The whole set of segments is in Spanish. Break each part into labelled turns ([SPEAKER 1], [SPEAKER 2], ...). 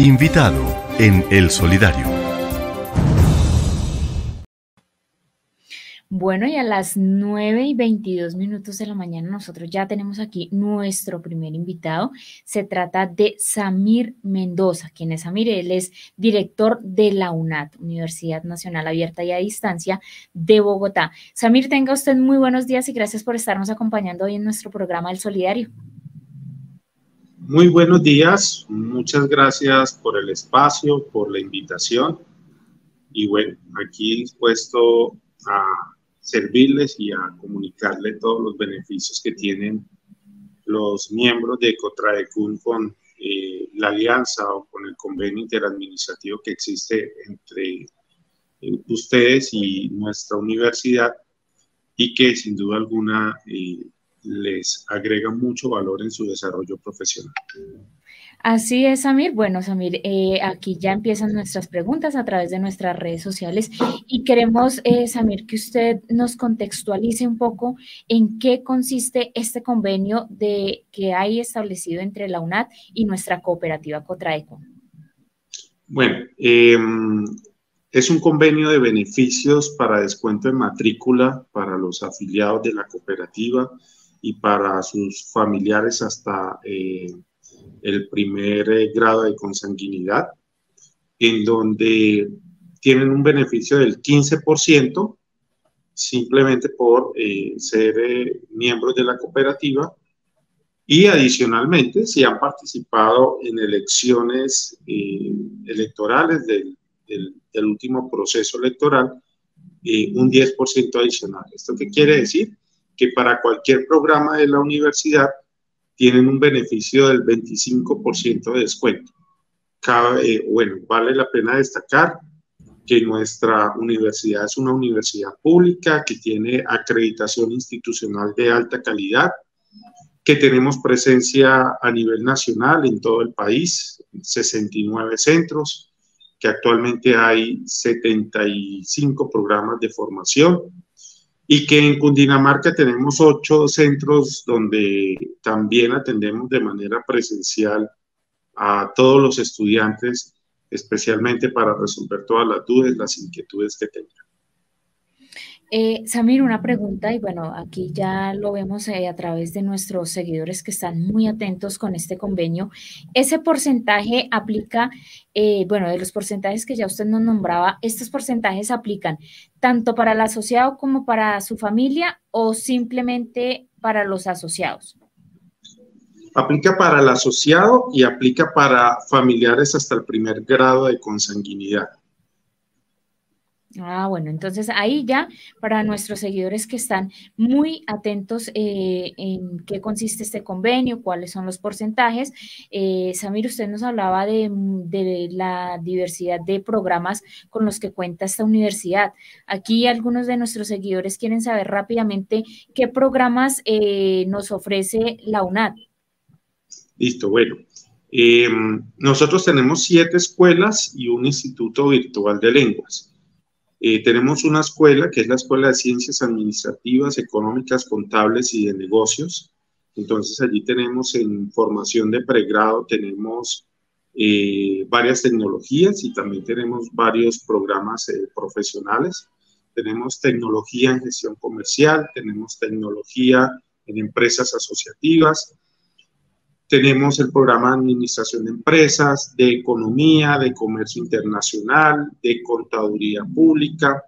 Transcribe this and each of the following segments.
[SPEAKER 1] Invitado en El Solidario.
[SPEAKER 2] Bueno, y a las 9 y 22 minutos de la mañana nosotros ya tenemos aquí nuestro primer invitado. Se trata de Samir Mendoza. ¿Quién es Samir? Él es director de la UNAT, Universidad Nacional Abierta y a Distancia de Bogotá. Samir, tenga usted muy buenos días y gracias por estarnos acompañando hoy en nuestro programa El Solidario.
[SPEAKER 3] Muy buenos días, muchas gracias por el espacio, por la invitación. Y bueno, aquí dispuesto a servirles y a comunicarle todos los beneficios que tienen los miembros de Cotraecun con eh, la alianza o con el convenio interadministrativo que existe entre eh, ustedes y nuestra universidad y que sin duda alguna eh, les agrega mucho valor en su desarrollo profesional.
[SPEAKER 2] Así es, Samir. Bueno, Samir, eh, aquí ya empiezan nuestras preguntas a través de nuestras redes sociales y queremos, eh, Samir, que usted nos contextualice un poco en qué consiste este convenio de, que hay establecido entre la UNAT y nuestra cooperativa Cotraeco.
[SPEAKER 3] Bueno, em, es un convenio de beneficios para descuento en matrícula para los afiliados de la cooperativa y para sus familiares hasta... Eh, el primer eh, grado de consanguinidad, en donde tienen un beneficio del 15% simplemente por eh, ser eh, miembros de la cooperativa y adicionalmente si han participado en elecciones electorales del, del, último proceso electoral, un 10% adicional. ¿Esto qué quiere decir? Que para cualquier programa de la universidad tienen un beneficio del 25% de descuento. Eh, bueno, vale la pena destacar que nuestra universidad es una universidad pública que tiene acreditación institucional de alta calidad, que tenemos presencia a nivel nacional en todo el país, 69 centros, que actualmente hay 75 programas de formación, y que en Cundinamarca tenemos ocho centros donde también atendemos de manera presencial a todos los estudiantes, especialmente para resolver todas las dudas, las inquietudes que tengan.
[SPEAKER 2] Eh, Samir, una pregunta, y bueno, aquí ya lo vemos eh, a través de nuestros seguidores que están muy atentos con este convenio. ¿Ese porcentaje aplica, eh, bueno, de los porcentajes que ya usted nos nombraba, estos porcentajes aplican tanto para el asociado como para su familia o simplemente para los asociados?
[SPEAKER 3] Aplica para el asociado y aplica para familiares hasta el primer grado de consanguinidad.
[SPEAKER 2] Ah, bueno, entonces ahí ya para nuestros seguidores que están muy atentos eh, en qué consiste este convenio, cuáles son los porcentajes. Eh, Samir, usted nos hablaba de, la diversidad de programas con los que cuenta esta universidad. Aquí algunos de nuestros seguidores quieren saber rápidamente qué programas eh, nos ofrece la UNAD.
[SPEAKER 3] Listo, bueno. Em, nosotros tenemos siete escuelas y un instituto virtual de lenguas. Eh, tenemos una escuela que es la Escuela de Ciencias Administrativas, Económicas, Contables y de Negocios. Entonces allí tenemos en formación de pregrado, tenemos eh, varias tecnologías y también tenemos varios programas eh, profesionales. Tenemos tecnología en gestión comercial, tenemos tecnología en empresas asociativas, tenemos el programa de administración de empresas, de economía, de comercio internacional, de contaduría pública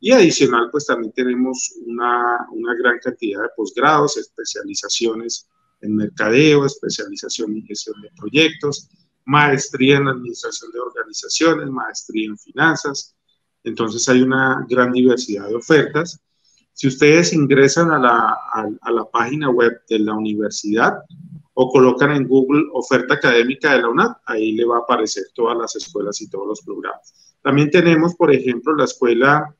[SPEAKER 3] y adicional pues también tenemos una, una gran cantidad de posgrados, especializaciones en mercadeo, especialización en gestión de proyectos, maestría en administración de organizaciones, maestría en finanzas. Entonces hay una gran diversidad de ofertas. Si ustedes ingresan a la, a, a la página web de la universidad, o colocan en Google oferta académica de la UNAD, ahí le va a aparecer todas las escuelas y todos los programas. También tenemos, por ejemplo, la escuela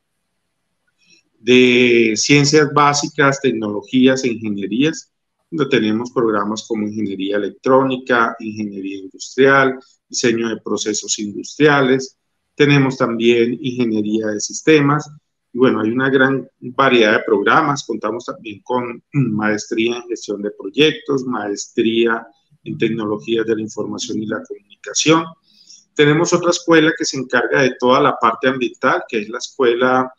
[SPEAKER 3] de ciencias básicas, tecnologías e ingenierías, donde tenemos programas como ingeniería electrónica, ingeniería industrial, diseño de procesos industriales, tenemos también ingeniería de sistemas, y bueno, hay una gran variedad de programas, contamos también con maestría en gestión de proyectos, maestría en tecnologías de la información y la comunicación. tenemos otra escuela que se encarga de toda la parte ambiental, que es la escuela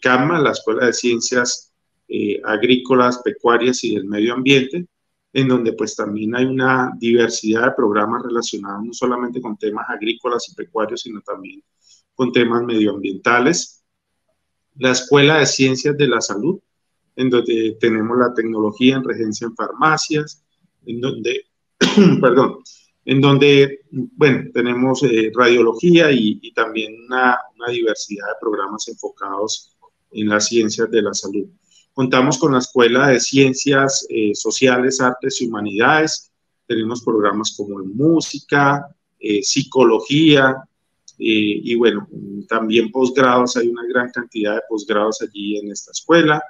[SPEAKER 3] CAMA, la Escuela de Ciencias Agrícolas, Pecuarias y del Medio Ambiente, en donde pues también hay una diversidad de programas relacionados no solamente con temas agrícolas y pecuarios, sino también con temas medioambientales. La Escuela de Ciencias de la Salud, en donde tenemos la tecnología en regencia en farmacias, en donde, perdón, en donde, bueno, tenemos eh, radiología y, también una, diversidad de programas enfocados en las ciencias de la salud. Contamos con la Escuela de Ciencias eh, Sociales, Artes y Humanidades. Tenemos programas como música, eh, psicología eh, y bueno, también posgrados. Hay una gran cantidad de posgrados allí en esta escuela.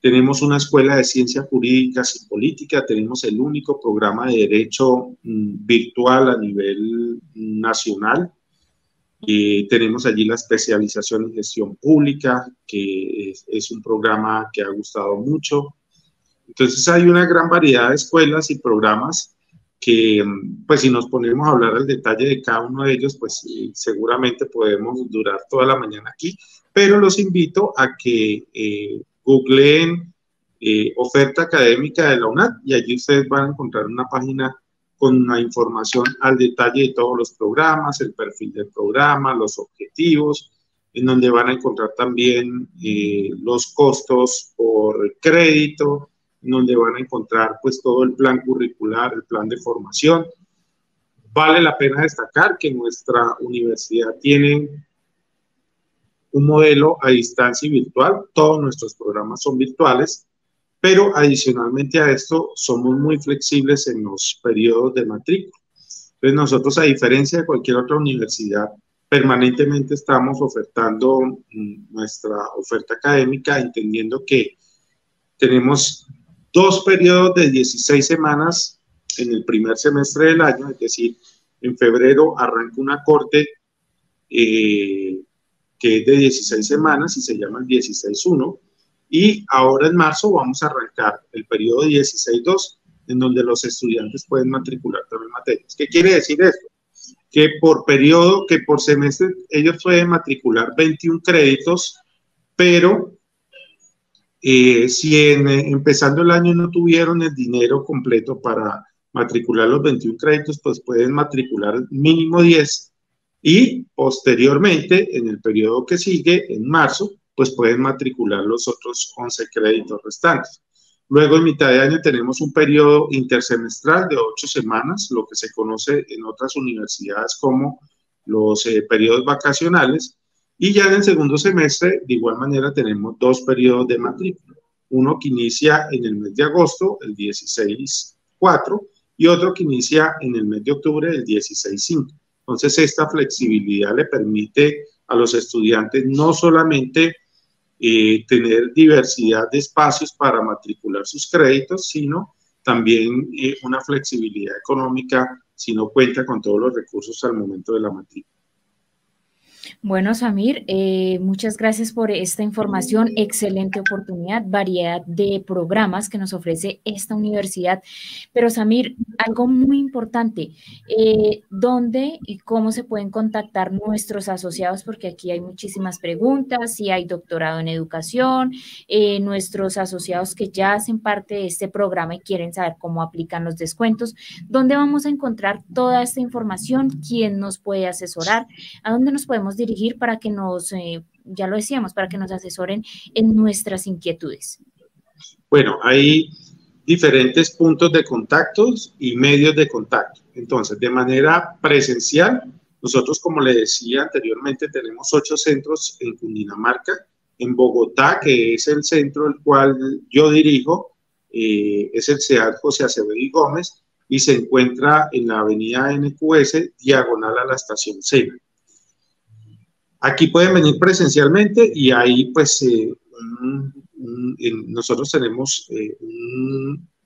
[SPEAKER 3] Tenemos una escuela de ciencias jurídicas y política. Tenemos el único programa de derecho mm, virtual a nivel nacional tenemos allí la especialización en gestión pública, que es, un programa que ha gustado mucho. Entonces hay una gran variedad de escuelas y programas que, pues si nos ponemos a hablar al detalle de cada uno de ellos, pues seguramente podemos durar toda la mañana aquí, pero los invito a que eh, googleen eh, oferta académica de la UNAD y allí ustedes van a encontrar una página con una información al detalle de todos los programas, el perfil del programa, los objetivos, en donde van a encontrar también eh, los costos por crédito, donde van a encontrar pues todo el plan curricular, el plan de formación. Vale la pena destacar que nuestra universidad tiene un modelo a distancia y virtual, todos nuestros programas son virtuales, pero adicionalmente a esto somos muy flexibles en los periodos de matrícula. Entonces nosotros, a diferencia de cualquier otra universidad, permanentemente estamos ofertando mm, nuestra oferta académica, entendiendo que tenemos dos periodos de 16 semanas en el primer semestre del año, es decir, en febrero arranca una corte eh, que es de 16 semanas y se llama el 16-1, y ahora en marzo vamos a arrancar el periodo 16-2, en donde los estudiantes pueden matricular también materias. ¿Qué quiere decir esto? Que por periodo, que por semestre, ellos pueden matricular 21 créditos, pero eh, si empezando el año no tuvieron el dinero completo para matricular los 21 créditos, pues pueden matricular mínimo 10 y posteriormente, en el periodo que sigue, en marzo, pues pueden matricular los otros 11 créditos restantes. Luego, en mitad de año, tenemos un periodo intersemestral de ocho semanas, lo que se conoce en otras universidades como los eh, periodos vacacionales. Y ya en el segundo semestre, de igual manera, tenemos dos periodos de matrícula. Uno que inicia en el mes de agosto, el 16-4, y otro que inicia en el mes de octubre, el 16-5. Entonces, esta flexibilidad le permite a los estudiantes no solamente eh, tener diversidad de espacios para matricular sus créditos, sino también eh, una flexibilidad económica si no cuenta con todos los recursos al momento de la matrícula.
[SPEAKER 2] Bueno, Samir, eh, muchas gracias por esta información, excelente oportunidad, variedad de programas que nos ofrece esta universidad. Pero, Samir, algo muy importante, eh, ¿dónde y cómo se pueden contactar nuestros asociados? Porque aquí hay muchísimas preguntas, si hay doctorado en educación, eh, nuestros asociados que ya hacen parte de este programa y quieren saber cómo aplican los descuentos, ¿dónde vamos a encontrar toda esta información? ¿Quién nos puede asesorar? ¿A dónde nos podemos dirigir para que nos, eh, ya lo decíamos, para que nos asesoren en nuestras inquietudes?
[SPEAKER 3] Bueno, hay diferentes puntos de contactos y medios de contacto. Entonces, de manera presencial, nosotros, como le decía anteriormente, tenemos ocho centros en Cundinamarca, en Bogotá, que es el centro el cual yo dirijo, eh, es el CEAD José Acevedo y Gómez, y se encuentra en la avenida NQS, diagonal a la estación Sena. Aquí pueden venir presencialmente y ahí pues eh, nosotros tenemos eh,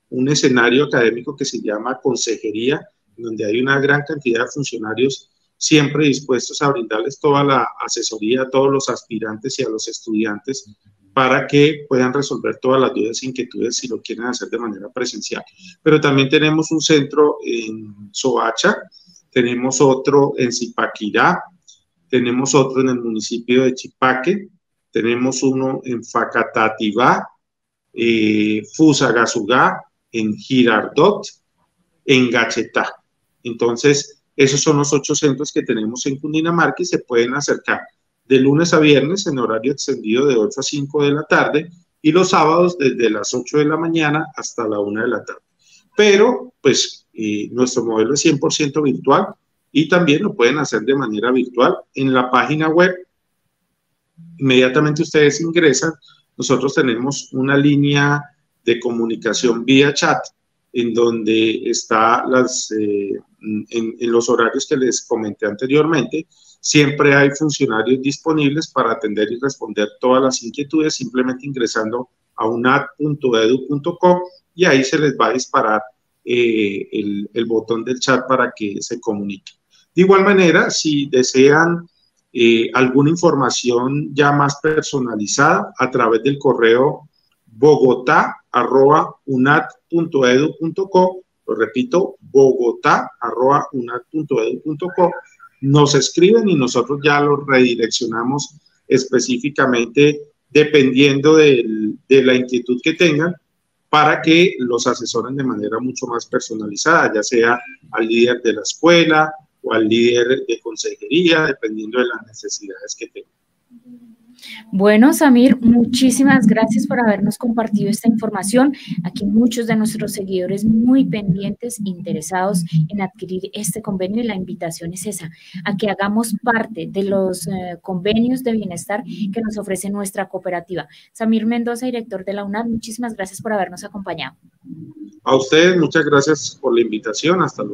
[SPEAKER 3] un, escenario académico que se llama consejería, donde hay una gran cantidad de funcionarios siempre dispuestos a brindarles toda la asesoría a todos los aspirantes y a los estudiantes para que puedan resolver todas las dudas e inquietudes si lo quieren hacer de manera presencial. Pero también tenemos un centro en Soacha, tenemos otro en Zipaquirá, tenemos otro en el municipio de Chipaque, tenemos uno en Facatativá, eh, Fusagasugá, en Girardot, en Gachetá. Entonces, esos son los ocho centros que tenemos en Cundinamarca y se pueden acercar de lunes a viernes en horario extendido de 8 a 5 de la tarde y los sábados desde las 8 de la mañana hasta la 1 de la tarde. Pero, pues, eh, nuestro modelo es 100% virtual y también lo pueden hacer de manera virtual en la página web. Inmediatamente ustedes ingresan, nosotros tenemos una línea de comunicación vía chat en donde está las, eh, en, los horarios que les comenté anteriormente, siempre hay funcionarios disponibles para atender y responder todas las inquietudes simplemente ingresando a unat.edu.com y ahí se les va a disparar eh, el, botón del chat para que se comunique. De igual manera, si desean eh, alguna información ya más personalizada a través del correo bogotá.unat.edu.co, lo repito, bogotá.unat.edu.co, nos escriben y nosotros ya los redireccionamos específicamente dependiendo de la inquietud que tengan para que los asesoren de manera mucho más personalizada, ya sea al líder de la escuela o al líder de consejería, dependiendo de las necesidades que tengan.
[SPEAKER 2] Bueno, Samir, muchísimas gracias por habernos compartido esta información. Aquí muchos de nuestros seguidores muy pendientes, interesados en adquirir este convenio y la invitación es esa, a que hagamos parte de los eh, convenios de bienestar que nos ofrece nuestra cooperativa. Samir Mendoza, director de la UNAD, muchísimas gracias por habernos acompañado.
[SPEAKER 3] A ustedes, muchas gracias por la invitación. Hasta luego.